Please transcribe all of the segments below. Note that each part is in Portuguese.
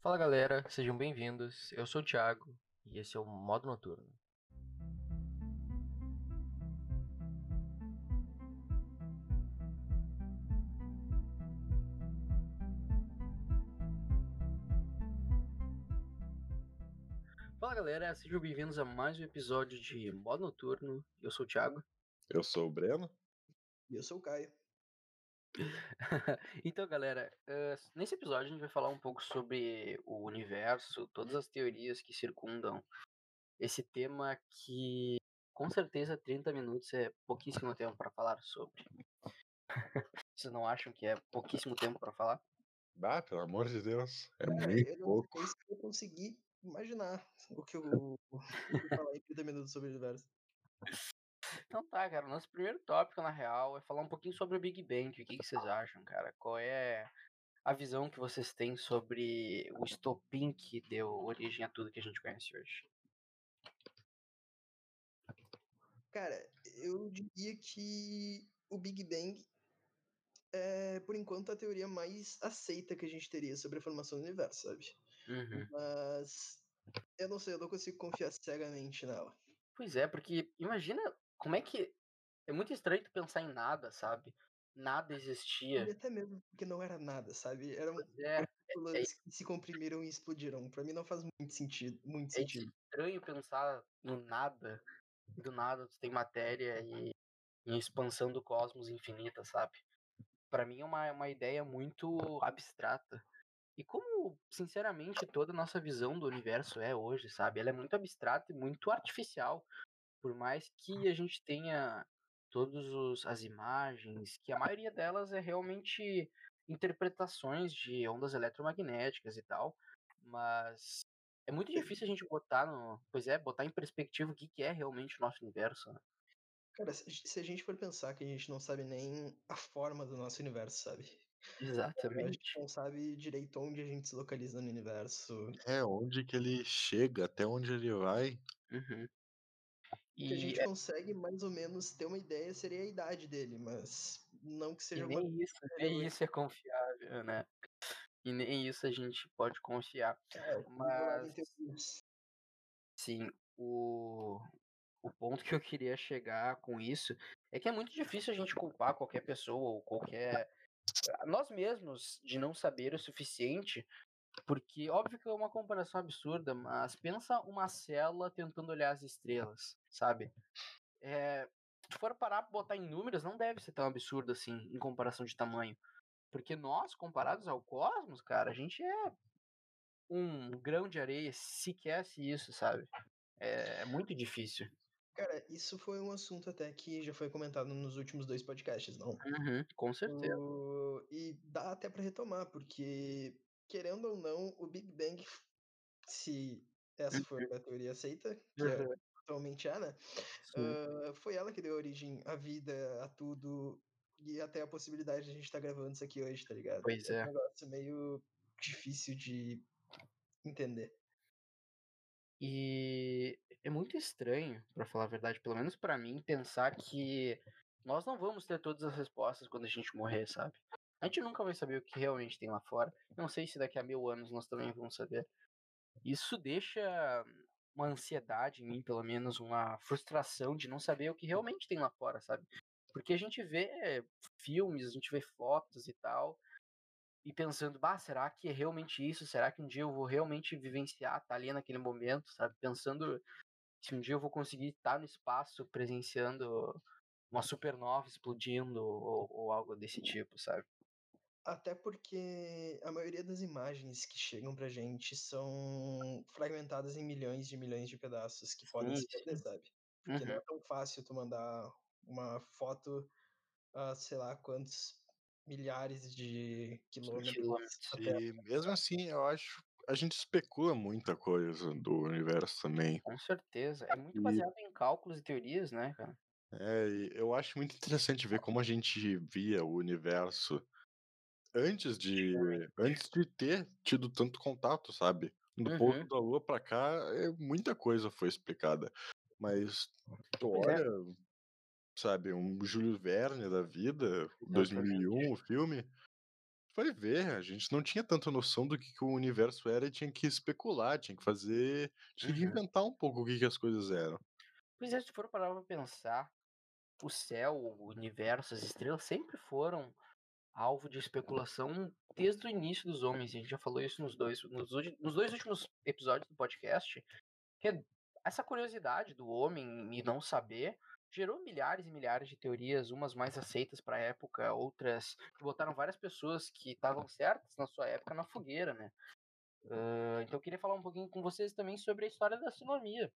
Fala galera, sejam bem-vindos. Eu sou o Thiago e esse é o Modo Noturno. Fala galera, sejam bem-vindos a mais um episódio de Modo Noturno. Eu sou o Thiago. Eu sou o Breno. E eu sou o Caio. então, galera, uh, nesse episódio a gente vai falar um pouco sobre o universo, todas as teorias que circundam esse tema que com certeza 30 minutos é pouquíssimo tempo para falar sobre. Vocês não acham que é pouquíssimo tempo para falar? Ah, pelo amor de Deus, é, É, muito eu pouco. eu consegui imaginar o que eu vou falar em 30 minutos sobre o universo. Então tá, cara, nosso primeiro tópico, na real, é falar um pouquinho sobre o Big Bang. O que, que vocês acham, cara? Qual é a visão que vocês têm sobre o estopim que deu origem a tudo que a gente conhece hoje? Cara, eu diria que o Big Bang é, por enquanto, a teoria mais aceita que a gente teria sobre a formação do universo, sabe? Uhum. Mas eu não sei, eu não consigo confiar cegamente nela. Pois é, porque imagina como é que. É muito estranho tu pensar em nada, sabe? Nada E existia. até mesmo porque não era nada, sabe? Eram Pois é, partículas que se comprimiram e explodiram. Pra mim não faz muito sentido. Muito é sentido. estranho pensar no nada. e Do nada tu tem matéria e, e expansão do cosmos infinita, sabe? Pra mim é uma, uma ideia muito abstrata. E como, sinceramente, toda a nossa visão do universo é hoje, sabe? Ela é muito abstrata e muito artificial. Por mais que a gente tenha todas as imagens, que a maioria delas é realmente interpretações de ondas eletromagnéticas e tal, mas é muito difícil a gente botar no, pois é, botar em perspectiva o que, que é realmente o nosso universo. Né? Cara, se a gente for pensar que a gente não sabe nem a forma do nosso universo, sabe? A gente Exatamente. não sabe direito onde a gente se localiza no universo. É, onde que ele chega, até onde ele vai. Uhum. O que a E, gente é- consegue mais ou menos ter uma ideia seria a idade dele, mas não que e seja uma. nem isso, nem isso é confiável, né? E nem isso a gente pode confiar. É, Mas. Sim, o, o ponto que eu queria chegar com isso é que é muito difícil a gente culpar qualquer pessoa ou qualquer. Nós mesmos de não saber o suficiente, porque óbvio que é uma comparação absurda, mas pensa uma célula tentando olhar as estrelas, sabe? É, se for parar pra botar em números, não deve ser tão absurdo assim, em comparação de tamanho. Porque nós, comparados ao cosmos, cara, a gente é um grão de areia, sequer se isso, sabe? É, é muito difícil. Cara, isso foi um assunto até que já foi comentado nos últimos dois podcasts, não? Uhum, com certeza. E dá até pra retomar, porque, querendo ou não, o Big Bang, se essa for a teoria aceita, que é, Uhum, atualmente é, né? Ah, foi ela que deu origem à vida, a tudo, e até a possibilidade de a gente estar gravando isso aqui hoje, tá ligado? Pois um é. negócio meio difícil de entender. E é muito estranho, pra falar a verdade, pelo menos pra mim, pensar que nós não vamos ter todas as respostas quando a gente morrer, sabe? A gente nunca vai saber o que realmente tem lá fora. Não sei se daqui a mil anos nós também vamos saber. Isso deixa uma ansiedade em mim, pelo menos, uma frustração de não saber o que realmente tem lá fora, sabe? Porque a gente vê filmes, a gente vê fotos e tal, e pensando, bah, será que é realmente isso? Será que um dia eu vou realmente vivenciar, estar ali naquele momento, sabe? Pensando se um dia eu vou conseguir estar no espaço presenciando uma supernova explodindo ou, ou algo desse tipo, sabe? Até porque a maioria das imagens que chegam pra gente são fragmentadas em milhões de milhões de pedaços que podem Sim, se perder, sabe? Porque não Uhum. é tão fácil tu mandar uma foto a sei lá quantos milhares de quilômetros E mesmo assim, eu acho. A gente especula muita coisa do universo também. Com certeza. É muito E- baseado em cálculos e teorias, né, cara? É, e eu acho muito interessante ver como a gente via o universo antes de antes de ter tido tanto contato, sabe? Do Uhum. ponto da Lua pra cá, é, muita coisa foi explicada. Mas tu é. olha, sabe, um Júlio Verne da vida, 2001, o filme, foi ver, a gente não tinha tanta noção do que, que o universo era e tinha que especular, tinha que fazer. Tinha que Uhum. inventar um pouco o que, que as coisas eram. Pois é, se for parar pra pensar, o céu, o universo, as estrelas sempre foram alvo de especulação desde o início dos homens. A gente já falou isso nos dois, nos, nos dois últimos episódios do podcast. Que essa curiosidade do homem e não saber gerou milhares e milhares de teorias, umas mais aceitas para a época, outras que botaram várias pessoas que estavam certas na sua época na fogueira, né? Ah, então eu queria falar um pouquinho com vocês também sobre a história da astronomia.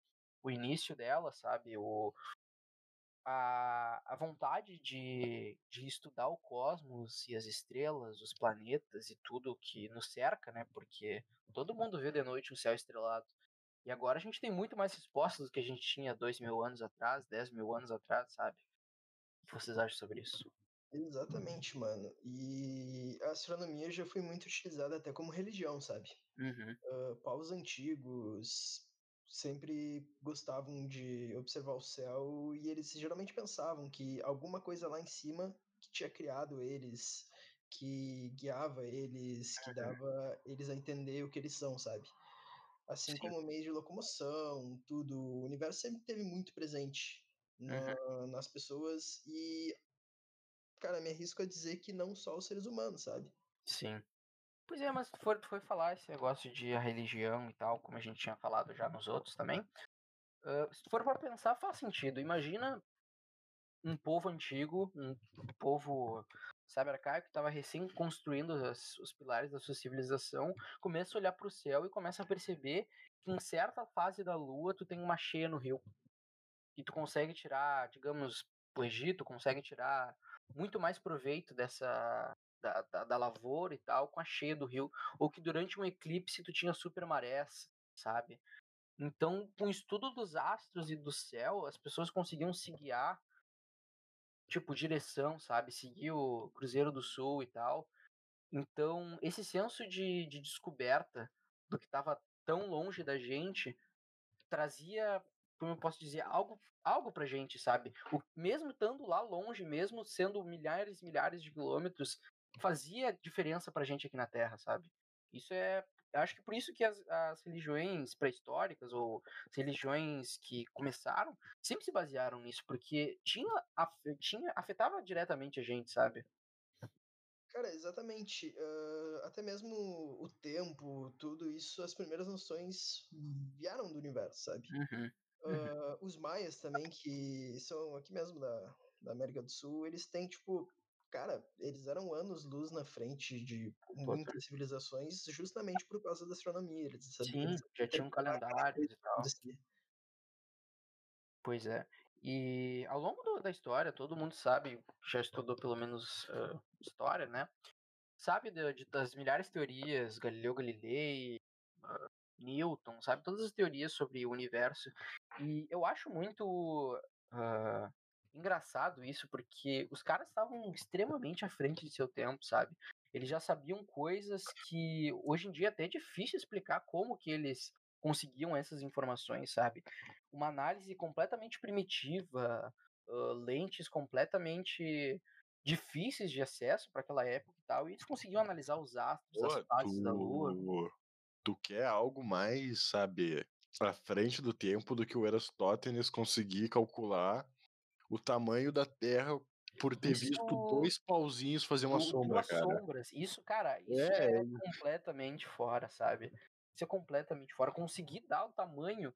O início dela, sabe? O, a, a vontade de, de estudar o cosmos e as estrelas, os planetas e tudo que nos cerca, né? Porque todo mundo vê de noite um céu estrelado. E agora a gente tem muito mais respostas do que a gente tinha dois mil anos atrás, dez mil anos atrás, sabe? O que vocês acham sobre isso? Exatamente, mano. E a astronomia já foi muito utilizada até como religião, sabe? Uhum, Uh, povos antigos sempre gostavam de observar o céu e eles geralmente pensavam que alguma coisa lá em cima que tinha criado eles, que guiava eles, que dava eles a entender o que eles são, sabe? Assim Sim. como meio de locomoção, tudo, o universo sempre teve muito presente na- nas pessoas e, cara, me arrisco a dizer que não só os seres humanos, sabe? sim. Pois é, mas foi, foi falar esse negócio de a religião e tal, como a gente tinha falado já nos outros também. ah, se for para pensar, faz sentido. Imagina um povo antigo, um povo, sabe, arcaico, que estava recém construindo as- os pilares da sua civilização, começa a olhar para o céu e começa a perceber que em certa fase da lua tu tem uma cheia no rio. E tu consegue tirar, digamos, o Egito consegue tirar muito mais proveito dessa da, da, da lavoura e tal com a cheia do rio, ou que durante um eclipse tu tinha super marés, sabe? Então, com o estudo dos astros e do céu, as pessoas conseguiam se guiar tipo, direção, sabe? Seguir o Cruzeiro do Sul e tal. Então, esse senso de, de descoberta do que estava tão longe da gente trazia, como eu posso dizer, algo, algo pra gente, sabe? O, mesmo estando lá longe, mesmo sendo milhares e milhares de quilômetros, fazia diferença pra gente aqui na Terra, sabe? Isso é. Acho que por isso que as, as religiões pré-históricas ou religiões que começaram sempre se basearam nisso, porque tinha, tinha afetava diretamente a gente, sabe? Cara, exatamente. ah, até mesmo o tempo, tudo isso, as primeiras noções vieram do universo, sabe? Uhum. Uhum. Ah, os maias também, que são aqui mesmo da, da América do Sul, eles têm, tipo, cara, eles eram anos-luz na frente de muitas civilizações, justamente por causa da astronomia. Eles Sim, já tinham calendários e tal. acontecer. Pois é. E ao longo do- da história, todo mundo sabe, já estudou pelo menos ah, história, né? Sabe de- de- das milhares de teorias, Galileu Galilei, ah, Newton, sabe? Todas as teorias sobre o universo. E eu acho muito ah, engraçado isso, porque os caras estavam extremamente à frente de seu tempo, sabe? Eles já sabiam coisas que hoje em dia até é difícil explicar como que eles conseguiam essas informações, sabe? Uma análise completamente primitiva, ah, lentes completamente difíceis de acesso para aquela época e tal, e eles conseguiam analisar os astros, as Pô, fases da lua. tu, tu quer algo mais, sabe, à frente do tempo do que o Aristóteles conseguir calcular o tamanho da Terra por ter visto Isso- dois pauzinhos fazer uma sombra, cara. sombras. Isso, cara, isso É, é, completamente fora, sabe? Isso é completamente fora. Conseguir dar o tamanho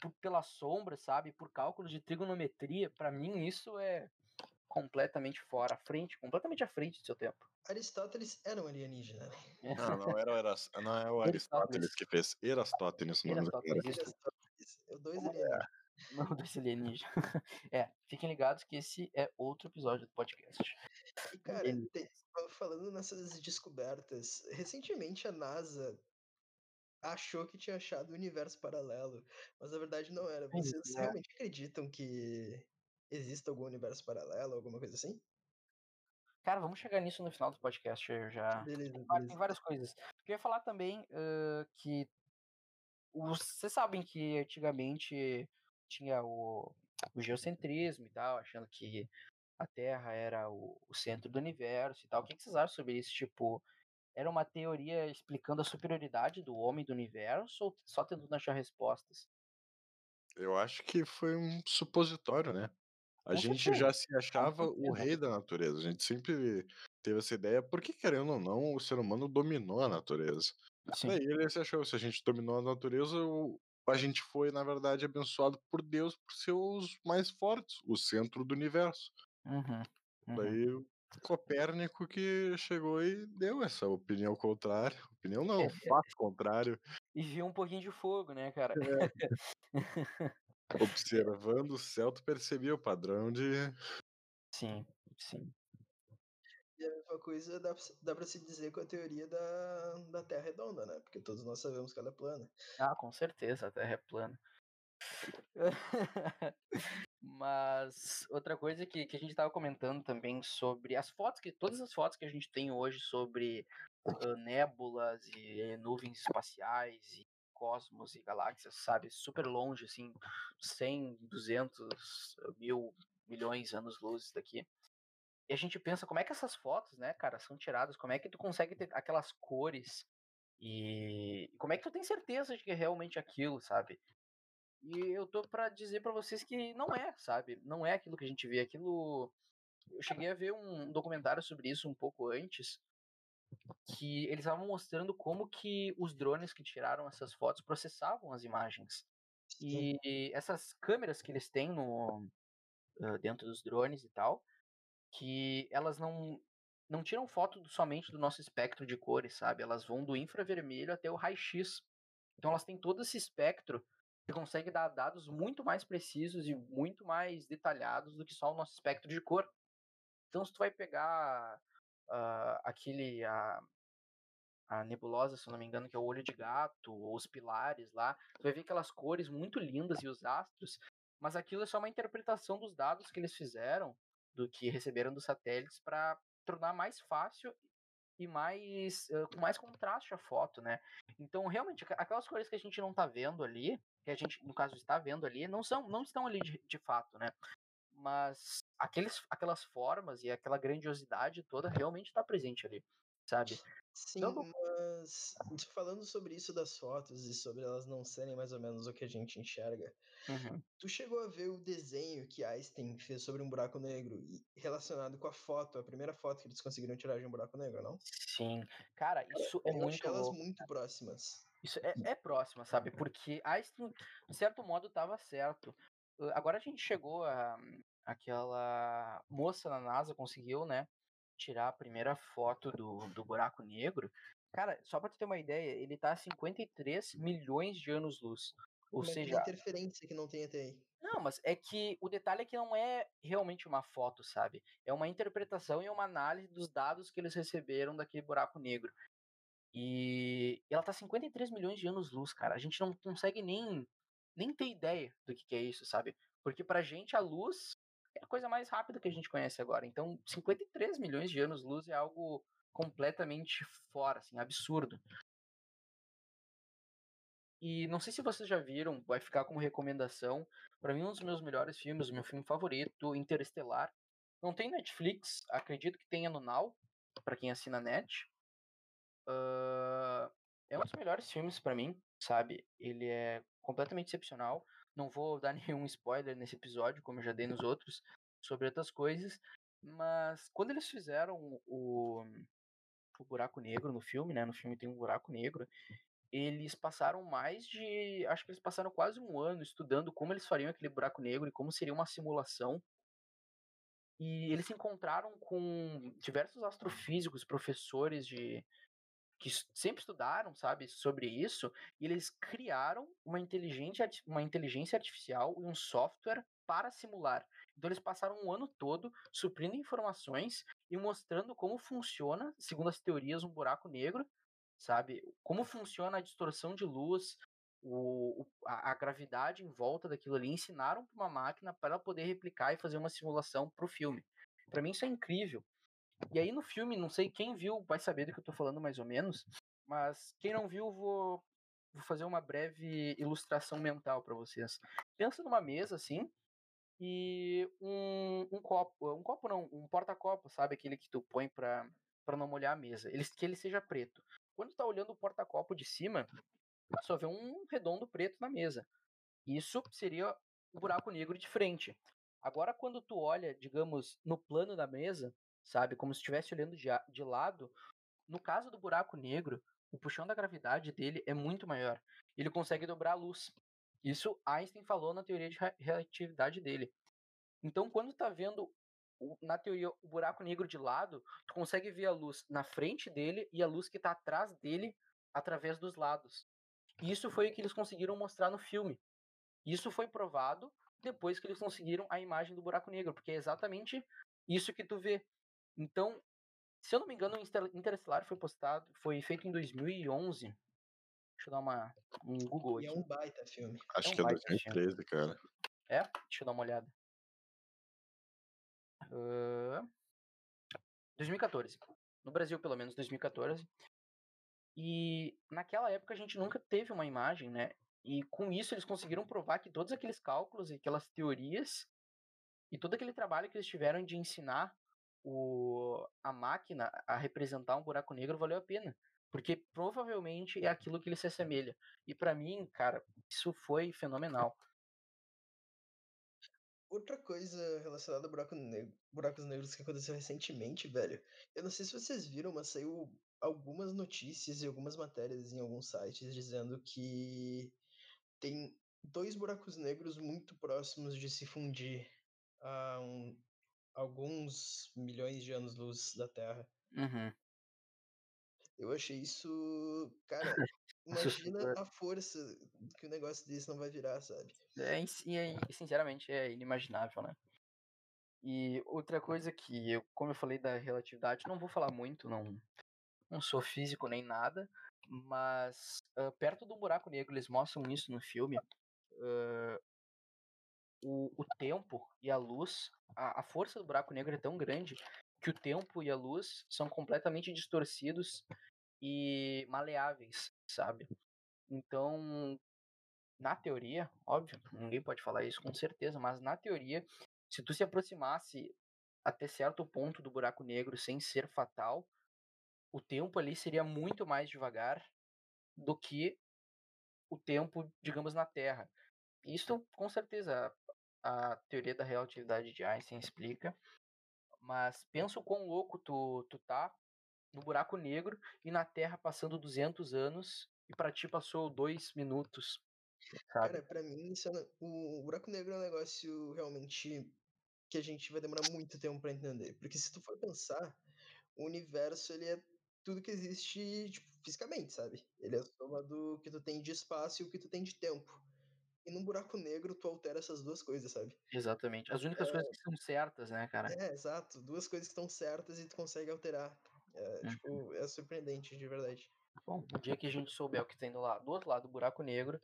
por- pela sombra, sabe? Por cálculos de trigonometria, pra mim isso é completamente fora, à frente, completamente à frente do seu tempo. Aristóteles era um alienígena. né? Não, não era o, Eras, não é o Aristóteles. Aristóteles que fez. Erastótenes o nome. Aristóteles, isso. Aristóteles. Eu dois alienígenas. Não desse alienígena. É, fiquem ligados que esse é outro episódio do podcast. E, cara, tem- falando nessas descobertas, recentemente a NASA achou que tinha achado o universo paralelo, mas na verdade não era. Vocês é. realmente acreditam que existe algum universo paralelo, alguma coisa assim? Cara, vamos chegar nisso no final do podcast. Eu já. Beleza, Tem beleza. várias coisas. Eu ia falar também ãh, que. Vocês sabem que antigamente tinha o, o geocentrismo e tal, achando que a Terra era o, o centro do universo e tal. O que, que vocês acham sobre isso? Tipo, era uma teoria explicando a superioridade do homem do universo ou só tentando achar respostas? Eu acho que foi um supositório, né? A Com gente certeza, já se achava o rei da natureza. A gente sempre teve essa ideia, porque querendo ou não, o ser humano dominou a natureza. Sim. Daí ele se achou, se a gente dominou a natureza, o- a gente foi, na verdade, abençoado por Deus por ser os mais fortes, o centro do universo. Uhum, uhum. Daí o Copérnico que chegou e deu essa opinião contrária. Opinião não, fato contrário. E viu um pouquinho de fogo, né, cara? Observando o céu, tu percebia o padrão de. Sim, sim. E a mesma coisa dá, dá pra se dizer com a teoria da, da Terra redonda, né? Porque todos nós sabemos que ela é plana. Ah, com certeza, a Terra é plana. Mas outra coisa que, que a gente estava comentando também sobre as fotos, que todas as fotos que a gente tem hoje sobre ah, nébulas e eh, nuvens espaciais e cosmos e galáxias, sabe, super longe, assim, 100, 200 mil milhões de anos-luz daqui. E a gente pensa como é que essas fotos, né, cara, são tiradas, como é que tu consegue ter aquelas cores e como é que tu tem certeza de que é realmente aquilo, sabe? E eu tô pra dizer pra vocês que não é, sabe? Não é aquilo que a gente vê. Aquilo. Eu cheguei a ver um documentário sobre isso um pouco antes, que eles estavam mostrando como que os drones que tiraram essas fotos processavam as imagens. E essas câmeras que eles têm no ah, dentro dos drones e tal, que elas não não tiram foto somente do nosso espectro de cores, sabe? Elas vão do infravermelho até o raio-x. Então elas têm todo esse espectro que consegue dar dados muito mais precisos e muito mais detalhados do que só o nosso espectro de cor. Então se tu vai pegar ah, aquele a, a nebulosa, se não me engano, que é o olho de gato, ou os pilares lá, tu vai ver aquelas cores muito lindas e os astros, mas aquilo é só uma interpretação dos dados que eles fizeram, do que receberam dos satélites, para tornar mais fácil e mais eh, com mais contraste a foto, né? Então, realmente, aquelas cores que a gente não tá vendo ali, que a gente, no caso, está vendo ali, não são, não estão ali de, de fato, né? Mas aqueles, aquelas formas e aquela grandiosidade toda realmente está presente ali, sabe? Sim, não- mas falando sobre isso das fotos e sobre elas não serem mais ou menos o que a gente enxerga, Uhum. tu chegou a ver o desenho que Einstein fez sobre um buraco negro e relacionado com a foto, a primeira foto que eles conseguiram tirar de um buraco negro, não? Sim, cara, isso é Eu muito elas louco. muito próximas. Isso é, é próxima, sabe? Porque Einstein, de certo modo, estava certo. Agora a gente chegou a aquela moça na NASA conseguiu, né, tirar a primeira foto do, do buraco negro. Cara, só pra tu ter uma ideia, ele tá a 53 milhões de anos-luz. Ou seja, interferência que não tem até aí? não, mas é que o detalhe é que não é realmente uma foto, sabe? É uma interpretação e uma análise dos dados que eles receberam daquele buraco negro. E ela tá 53 milhões de anos-luz, cara. A gente não consegue nem, nem ter ideia do que, que é isso, sabe? Porque pra gente a luz a coisa mais rápida que a gente conhece agora. Então, 53 milhões de anos-luz é algo completamente fora, assim, absurdo. E não sei se vocês já viram, vai ficar como recomendação. Pra mim, um dos meus melhores filmes, meu filme favorito, Interestelar. Não tem Netflix, acredito que tenha no Now, pra quem assina net. Ah, é um dos melhores filmes pra mim, sabe? Ele é completamente excepcional. Não vou dar nenhum spoiler nesse episódio, como eu já dei nos outros, sobre outras coisas. Mas quando eles fizeram o, o buraco negro no filme, né? No filme tem um buraco negro. Eles passaram mais de. Acho que eles passaram quase um ano estudando como eles fariam aquele buraco negro e como seria uma simulação. E eles se encontraram com diversos astrofísicos, professores de, que sempre estudaram, sabe, sobre isso, e eles criaram uma inteligência, uma inteligência artificial e um software para simular. Então eles passaram um ano todo suprindo informações e mostrando como funciona, segundo as teorias, um buraco negro, sabe? Como funciona a distorção de luz, o- a, a gravidade em volta daquilo ali, ensinaram para uma máquina para ela poder replicar e fazer uma simulação para o filme. Para mim isso é incrível. E aí no filme, não sei quem viu vai saber do que eu tô falando mais ou menos, mas quem não viu, vou, vou fazer uma breve ilustração mental para vocês. Pensa numa mesa assim, e um, um copo, um copo não, um porta-copo, sabe? Aquele que tu põe pra, pra não molhar a mesa. Ele, que ele seja preto. Quando tá olhando o porta-copo de cima, só vê um redondo preto na mesa. Isso seria o buraco negro de frente. Agora, quando tu olha, digamos, no plano da mesa, sabe, como se estivesse olhando de, de lado, no caso do buraco negro, o puxão da gravidade dele é muito maior. Ele consegue dobrar a luz. Isso Einstein falou na teoria de relatividade dele. Então, quando tá vendo na teoria o buraco negro de lado, tu consegue ver a luz na frente dele e a luz que está atrás dele através dos lados. Isso foi o que eles conseguiram mostrar no filme. Isso foi provado depois que eles conseguiram a imagem do buraco negro, porque é exatamente isso que tu vê. Então, se eu não me engano, o Interestelar foi postado, foi feito em 2011. Deixa eu dar uma um Google aqui. E é um baita filme. Acho é um que é baita 2013, filme. cara. É? Deixa eu dar uma olhada. Uh... 2014. No Brasil, pelo menos, 2014. E naquela época a gente nunca teve uma imagem, né? E com isso eles conseguiram provar que todos aqueles cálculos e aquelas teorias e todo aquele trabalho que eles tiveram de ensinar o, a máquina a representar um buraco negro valeu a pena. Porque provavelmente é aquilo que ele se assemelha. E para mim, cara, isso foi fenomenal. Outra coisa relacionada a buraco negro, buracos negros que aconteceu recentemente, velho. Eu não sei se vocês viram, mas saiu algumas notícias e algumas matérias em alguns sites dizendo que tem dois buracos negros muito próximos de se fundir a um, alguns milhões de anos-luz da Terra. Uhum. Eu achei isso. Cara, imagina a força que o negócio desse não vai virar, sabe? É, é, sinceramente, é inimaginável, né? E outra coisa que, eu, como eu falei da relatividade, não vou falar muito, não, não sou físico nem nada, mas uh, perto do buraco negro, eles mostram isso no filme. Uh, o, o tempo e a luz, a, a força do buraco negro é tão grande que o tempo e a luz são completamente distorcidos e maleáveis, sabe? Então, na teoria, óbvio, ninguém pode falar isso com certeza, mas na teoria, se tu se aproximasse até certo ponto do buraco negro sem ser fatal, o tempo ali seria muito mais devagar do que o tempo, digamos, na Terra. Isso, com certeza, a, teoria da relatividade de Einstein explica. Mas pensa o quão louco tu, tu tá no buraco negro e na Terra passando 200 anos e para ti passou dois minutos. Sabe? Cara, pra mim, isso é, o buraco negro é um negócio realmente que a gente vai demorar muito tempo para entender. Porque se tu for pensar, o universo ele é tudo que existe tipo, fisicamente, sabe? Ele é a soma do que tu tem de espaço e o que tu tem de tempo. E num buraco negro tu altera essas duas coisas, sabe? Exatamente. As únicas é... coisas que são certas, né, cara? É, exato. Duas coisas que estão certas e tu consegue alterar. É, uhum. tipo, é surpreendente, de verdade. Bom, o dia que a gente souber o que tem do, lado, do outro lado do buraco negro,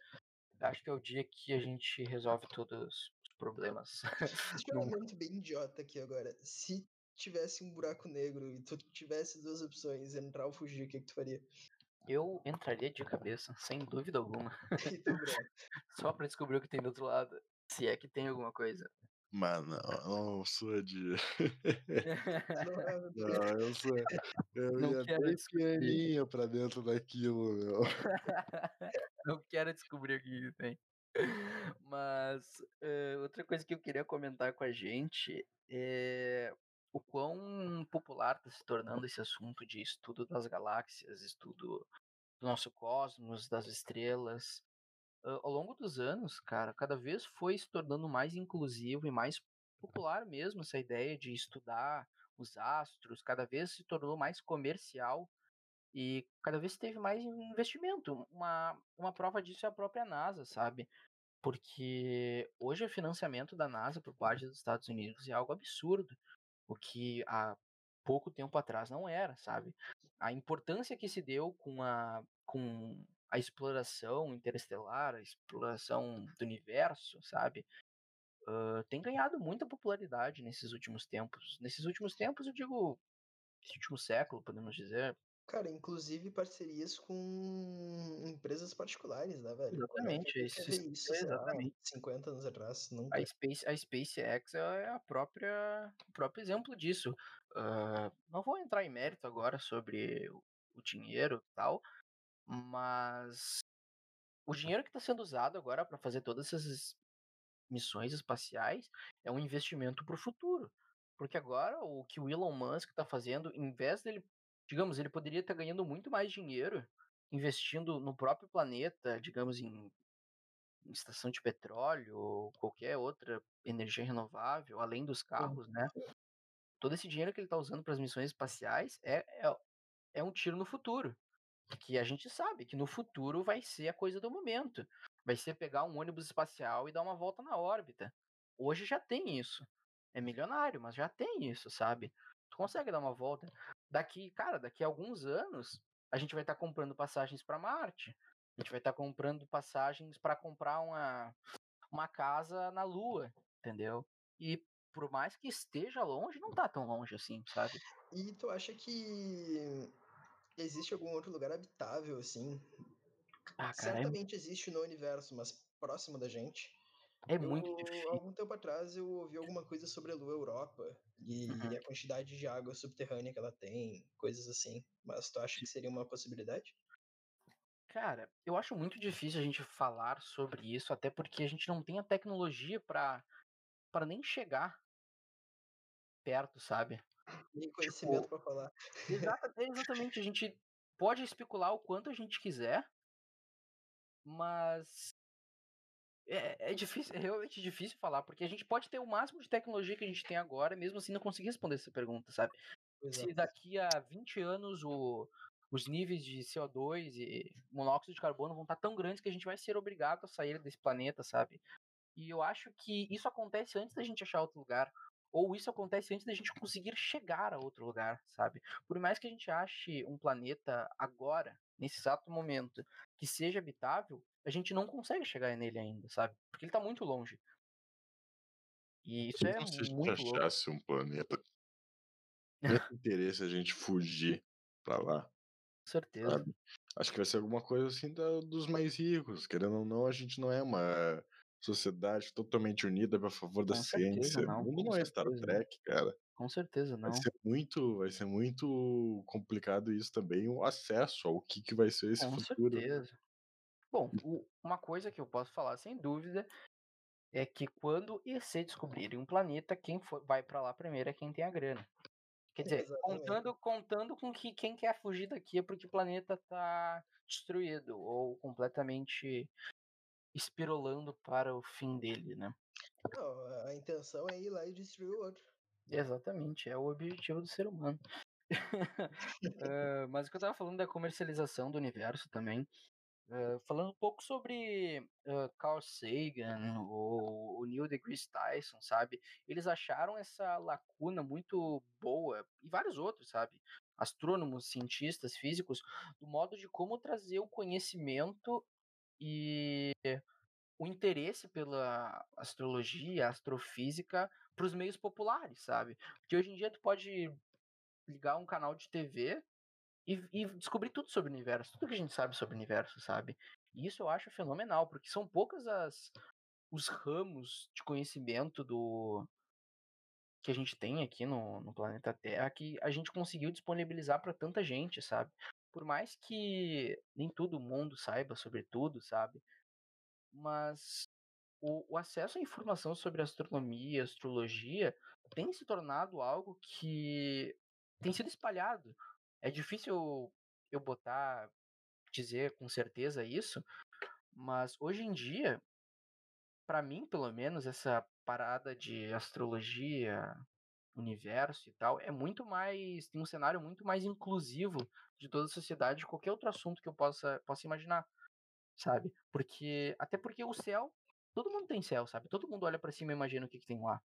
acho que é o dia que a gente resolve todos os problemas. Eu um momento bem idiota aqui agora. Se tivesse um buraco negro e tu tivesse duas opções, entrar ou fugir, o que, que tu faria? Eu entraria de cabeça, sem dúvida alguma. Só pra descobrir o que tem do outro lado. Se é que tem alguma coisa. Mano, não sou de. não, eu sou. Eu Não ia quero bem pequenininho pra dentro daquilo, meu. Não quero descobrir o que tem. Mas uh, outra coisa que eu queria comentar com a gente é o quão popular está se tornando esse assunto de estudo das galáxias, estudo do nosso cosmos, das estrelas. Uh, ao longo dos anos, cara, cada vez foi se tornando mais inclusivo e mais popular mesmo essa ideia de estudar os astros, cada vez se tornou mais comercial e cada vez teve mais investimento. Uma, uma prova disso é a própria NASA, sabe? Porque hoje o financiamento da NASA por parte dos Estados Unidos é algo absurdo o que há pouco tempo atrás não era, sabe? A importância que se deu com a, com a exploração interestelar, a exploração do universo, sabe? Uh, tem ganhado muita popularidade nesses últimos tempos. Nesses últimos tempos, eu digo, esse último século, podemos dizer, Cara, inclusive parcerias com empresas particulares, né, velho? Exatamente, é isso, isso, exatamente. lá, 50 anos atrás? Nunca. A, Space, a SpaceX é a própria, o próprio exemplo disso. Uh, não vou entrar em mérito agora sobre o, o dinheiro e tal, mas o dinheiro que está sendo usado agora para fazer todas essas missões espaciais é um investimento para o futuro. Porque agora o que o Elon Musk está fazendo, em vez dele digamos, ele poderia estar ganhando muito mais dinheiro investindo no próprio planeta, digamos, em, em estação de petróleo ou qualquer outra energia renovável, além dos carros, né? Todo esse dinheiro que ele está usando para as missões espaciais é, é, é um tiro no futuro. Que a gente sabe que no futuro vai ser a coisa do momento. Vai ser pegar um ônibus espacial e dar uma volta na órbita. Hoje já tem isso. É milionário, mas já tem isso, sabe? Tu consegue dar uma volta. Daqui, cara, daqui a alguns anos, a gente vai estar tá comprando passagens para Marte. A gente vai estar tá comprando passagens para comprar uma, uma casa na Lua, entendeu? E por mais que esteja longe, não tá tão longe assim, sabe? E tu acha que existe algum outro lugar habitável, assim? Ah, é Certamente existe no universo, mas próximo da gente. É eu, muito difícil. Algum tempo atrás eu ouvi alguma coisa sobre a Lua Europa e uhum. a quantidade de água subterrânea que ela tem, coisas assim. Mas tu acha que seria uma possibilidade? Cara, eu acho muito difícil a gente falar sobre isso, até porque a gente não tem a tecnologia para para nem chegar perto, sabe? Nem conhecimento tipo, para falar. Exata, exatamente, a gente pode especular o quanto a gente quiser, mas é, é difícil, é realmente difícil falar, porque a gente pode ter o máximo de tecnologia que a gente tem agora, mesmo assim não conseguir responder essa pergunta, sabe? Exato. Se daqui a 20 anos o, os níveis de CO2 e monóxido de carbono vão estar tão grandes que a gente vai ser obrigado a sair desse planeta, sabe? E eu acho que isso acontece antes da gente achar outro lugar. Ou isso acontece antes da gente conseguir chegar a outro lugar, sabe? Por mais que a gente ache um planeta agora, nesse exato momento, que seja habitável, a gente não consegue chegar nele ainda, sabe? Porque ele tá muito longe. E isso é se muito a gente achasse um planeta, não tem interesse a gente fugir pra lá. Com certeza. Sabe? Acho que vai ser alguma coisa assim da, dos mais ricos. Querendo ou não, a gente não é uma sociedade totalmente unida a favor da Com ciência. Não, o mundo não é Star Trek, cara. Com certeza não. Vai ser muito, vai ser muito complicado isso também, o acesso ao que, que vai ser esse Com futuro. Com certeza. Bom, o, uma coisa que eu posso falar sem dúvida é que quando e se descobrirem um planeta, quem for, vai para lá primeiro é quem tem a grana. Quer dizer, contando, contando com que quem quer fugir daqui é porque o planeta tá destruído ou completamente espirolando para o fim dele, né? Não, a intenção é ir lá e destruir o outro. Exatamente, é o objetivo do ser humano. uh, mas o que eu tava falando da comercialização do universo também, uh, falando um pouco sobre uh, Carl Sagan ou o Neil deGrasse Tyson, sabe? Eles acharam essa lacuna muito boa, e vários outros, sabe? Astrônomos, cientistas, físicos, do modo de como trazer o conhecimento e o interesse pela astrologia, astrofísica para os meios populares, sabe? Porque hoje em dia tu pode ligar um canal de TV e, e, descobrir tudo sobre o universo, tudo que a gente sabe sobre o universo, sabe? E isso eu acho fenomenal, porque são poucas as os ramos de conhecimento do que a gente tem aqui no, no planeta Terra que a gente conseguiu disponibilizar para tanta gente, sabe? Por mais que nem todo mundo saiba sobre tudo, sabe? Mas o, o acesso à informação sobre astronomia, astrologia, tem se tornado algo que tem sido espalhado. É difícil eu botar, dizer com certeza isso, mas hoje em dia, para mim, pelo menos, essa parada de astrologia, universo e tal, é muito mais. tem um cenário muito mais inclusivo de toda a sociedade, de qualquer outro assunto que eu possa, possa imaginar, sabe? Porque. Até porque o céu Todo mundo tem céu, sabe? Todo mundo olha para cima e imagina o que, que tem lá.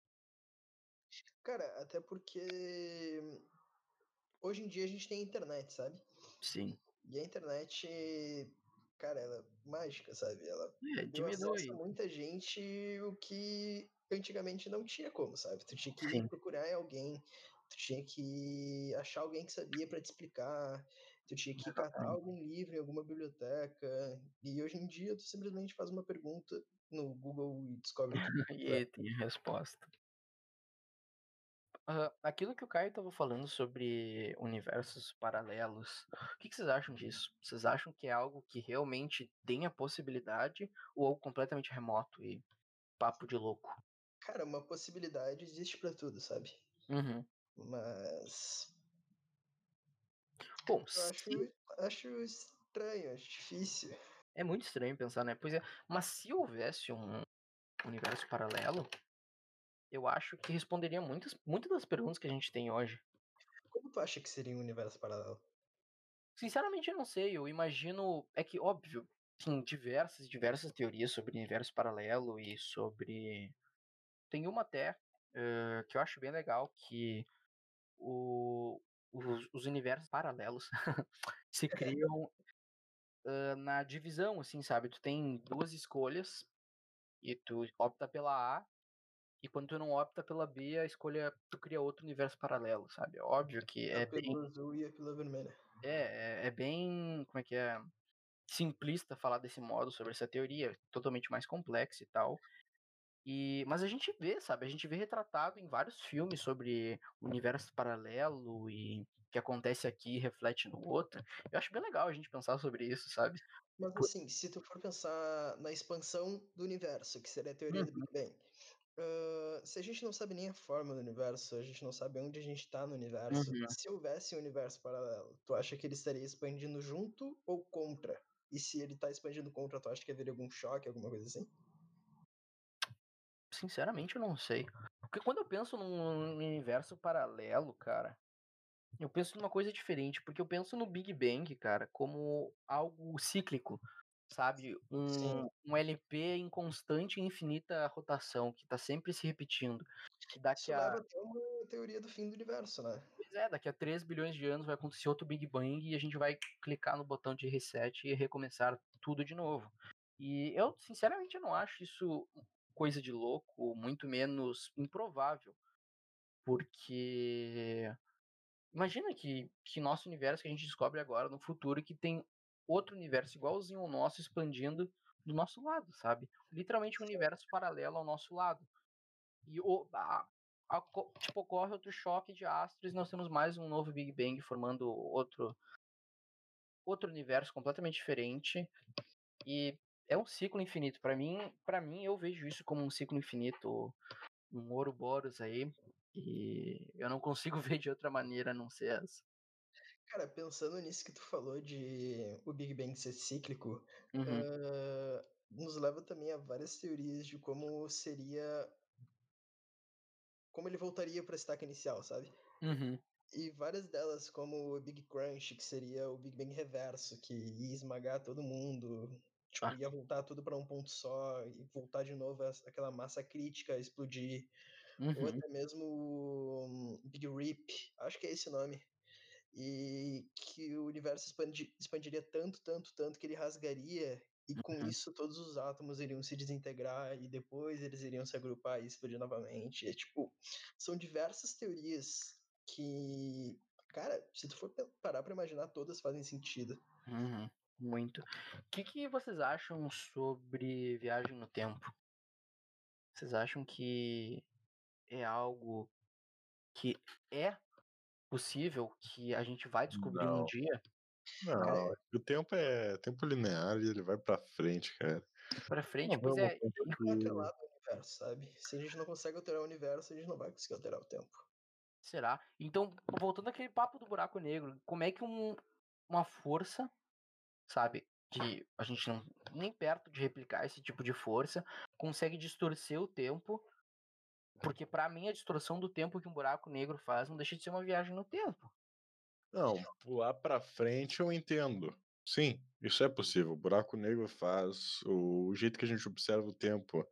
Cara, até porque hoje em dia a gente tem internet, sabe? Sim. E a internet, cara, ela é mágica, sabe? Ela é, a muita gente o que antigamente não tinha como, sabe? Tu tinha que Sim. procurar alguém, tu tinha que achar alguém que sabia para te explicar. Tu tinha que catar algum livro em alguma biblioteca. E hoje em dia tu simplesmente faz uma pergunta no Google e descobre e tem resposta. Uh, aquilo que o Caio estava falando sobre universos paralelos, o que, que, vocês acham disso? Vocês acham que é algo que realmente tem a possibilidade ou algo completamente remoto e papo de louco? Cara, uma possibilidade existe para tudo, sabe? Uhum. Mas. Bom, eu acho, acho estranho, acho difícil. É muito estranho pensar, né? Pois é, mas se houvesse um universo paralelo, eu acho que responderia muitas, muitas das perguntas que a gente tem hoje. Como tu acha que seria um universo paralelo? Sinceramente, eu não sei. Eu imagino. É que, óbvio, tem diversas diversas teorias sobre universo paralelo e sobre. Tem uma até uh, que eu acho bem legal, que o, os, os universos paralelos se criam uh, na divisão, assim, sabe? Tu tem duas escolhas e tu opta pela A e quando tu não opta pela B, a escolha tu cria outro universo paralelo, sabe? Óbvio que é, a bem azul e a pílula vermelha. É, é, é bem, como é que é, simplista falar desse modo sobre essa teoria, totalmente mais complexa e tal. E, mas a gente vê, sabe? A gente vê retratado em vários filmes sobre universo paralelo e o que acontece aqui reflete no outro. Eu acho bem legal a gente pensar sobre isso, sabe? Mas assim, se tu for pensar na expansão do universo, que seria a teoria uhum. do Big Bang, uh, se a gente não sabe nem a forma do universo, a gente não sabe onde a gente tá no universo, uhum. se houvesse um universo paralelo, tu acha que ele estaria expandindo junto ou contra? E se ele tá expandindo contra, tu acha que haveria algum choque, alguma coisa assim? Sinceramente, eu não sei. Porque quando eu penso num universo paralelo, cara, eu penso numa coisa diferente. Porque eu penso no Big Bang, cara, como algo cíclico, sabe? Um, um LP em constante e infinita rotação, que tá sempre se repetindo. Que daqui Isso a... leva até uma teoria do fim do universo, né? Pois é, daqui a 3 bilhões de anos vai acontecer outro Big Bang e a gente vai clicar no botão de reset e recomeçar tudo de novo. E eu, sinceramente, não acho isso coisa de louco, muito menos improvável. Porque imagina que, que nosso universo que a gente descobre agora no futuro que tem outro universo igualzinho ao nosso expandindo do nosso lado, sabe? Literalmente um universo paralelo ao nosso lado. E o, a, a, tipo, ocorre outro choque de astros e nós temos mais um novo Big Bang formando outro outro universo completamente diferente. E é um ciclo infinito. Para mim, para mim eu vejo isso como um ciclo infinito, um Ouroboros aí, e eu não consigo ver de outra maneira a não ser essa. Cara, pensando nisso que tu falou de o Big Bang ser cíclico, uhum. uh, nos leva também a várias teorias de como seria. Como ele voltaria para a estaca inicial, sabe? Uhum. E várias delas, como o Big Crunch, que seria o Big Bang reverso, que ia esmagar todo mundo, Tipo, ah. ia voltar tudo para um ponto só e voltar de novo aquela massa crítica explodir. Uhum. Ou até mesmo Big Rip, acho que é esse nome. E que o universo expandi, expandiria tanto, tanto, tanto que ele rasgaria e com uhum. isso todos os átomos iriam se desintegrar e depois eles iriam se agrupar e explodir novamente. É tipo, são diversas teorias que, cara, se tu for parar para imaginar, todas fazem sentido. Uhum. Muito. O que, que vocês acham sobre viagem no tempo? Vocês acham que é algo que é possível, que a gente vai descobrir Não. um dia? Não, o tempo é tempo linear e ele vai pra frente, cara. Pra frente, pois é. Atrelado ao universo, sabe? Se a gente não consegue alterar o universo, a gente não vai conseguir alterar o tempo. Será? Então, voltando àquele papo do buraco negro, como é que um, uma força sabe? Que a gente não nem perto de replicar esse tipo de força consegue distorcer o tempo, porque para mim a distorção do tempo que um buraco negro faz não deixa de ser uma viagem no tempo. Não, pular para frente eu entendo. Sim, isso é possível. O buraco negro faz o jeito que a gente observa o tempo.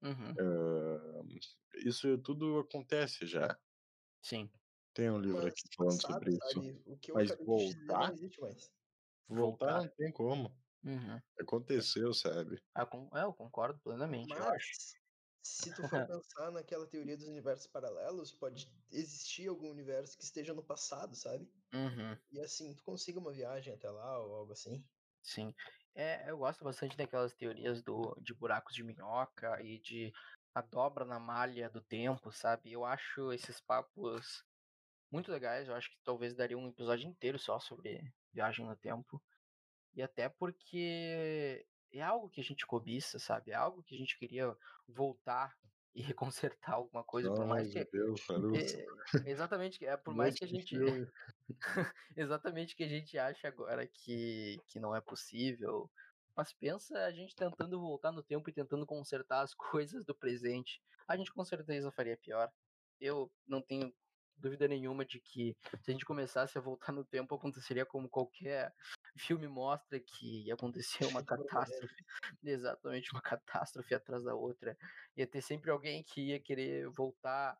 Uhum. Uh, isso tudo acontece já. Sim. Tem um livro Mas, aqui falando sabe, sobre sabe, isso. O que eu Mas voltar, não existe mais. Voltar, voltar não tem como. Uhum. Aconteceu, sabe? Ah, com... é, eu concordo plenamente. Mas. Se tu for pensar naquela teoria dos universos paralelos, pode existir algum universo que esteja no passado, sabe? Uhum, E assim, tu consiga uma viagem até lá ou algo assim. sim. É, eu gosto bastante daquelas teorias do, de buracos de minhoca e de a dobra na malha do tempo, sabe? Eu acho esses papos muito legais. Eu acho que talvez daria um episódio inteiro só sobre viagem no tempo. E até porque é algo que a gente cobiça, sabe? É algo que a gente queria voltar e reconsertar alguma coisa, por mais que. Deus. É, exatamente, é por mais que a gente. exatamente que a gente acha agora que, que não é possível. Mas pensa a gente tentando voltar no tempo e tentando consertar as coisas do presente. A gente com certeza faria pior. Eu não tenho dúvida nenhuma de que se a gente começasse a voltar no tempo, aconteceria como qualquer filme mostra que ia acontecer uma catástrofe. Exatamente, uma catástrofe atrás da outra. Ia ter sempre alguém que ia querer voltar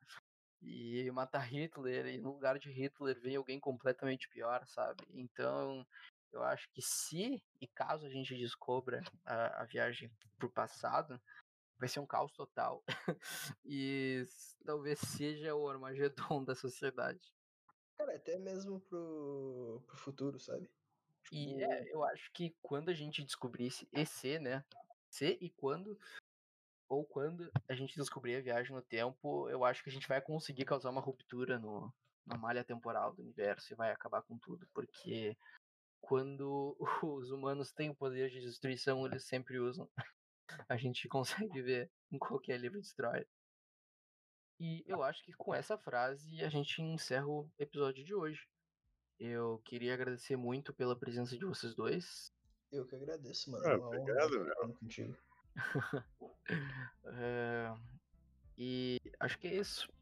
e matar Hitler, e no lugar de Hitler vem alguém completamente pior, sabe? Então, eu acho que se e caso a gente descubra a, a viagem pro passado, vai ser um caos total. e talvez seja o Armagedon da sociedade. Cara, até mesmo pro, pro futuro, sabe? E Tipo, é, eu acho que quando a gente descobrisse e se, né? Se e quando, ou quando a gente descobrir a viagem no tempo, eu acho que a gente vai conseguir causar uma ruptura no, na malha temporal do universo e vai acabar com tudo. Porque quando os humanos têm o poder de destruição, eles sempre usam. A gente consegue ver em qualquer livro de história. E eu acho que com essa frase a gente encerra o episódio de hoje. Eu queria agradecer muito pela presença de vocês dois. eu que agradeço, mano. Ah, honra obrigado, falando contigo. É, E acho que é isso.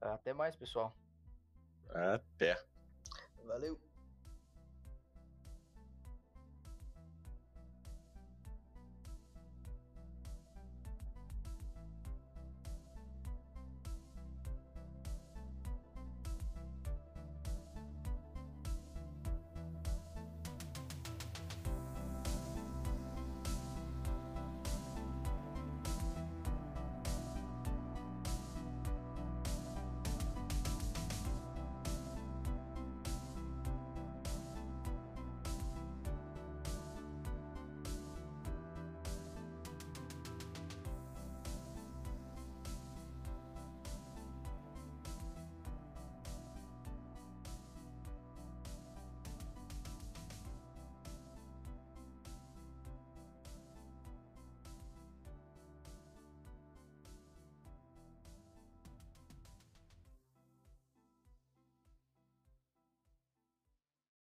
Até mais, pessoal. Até.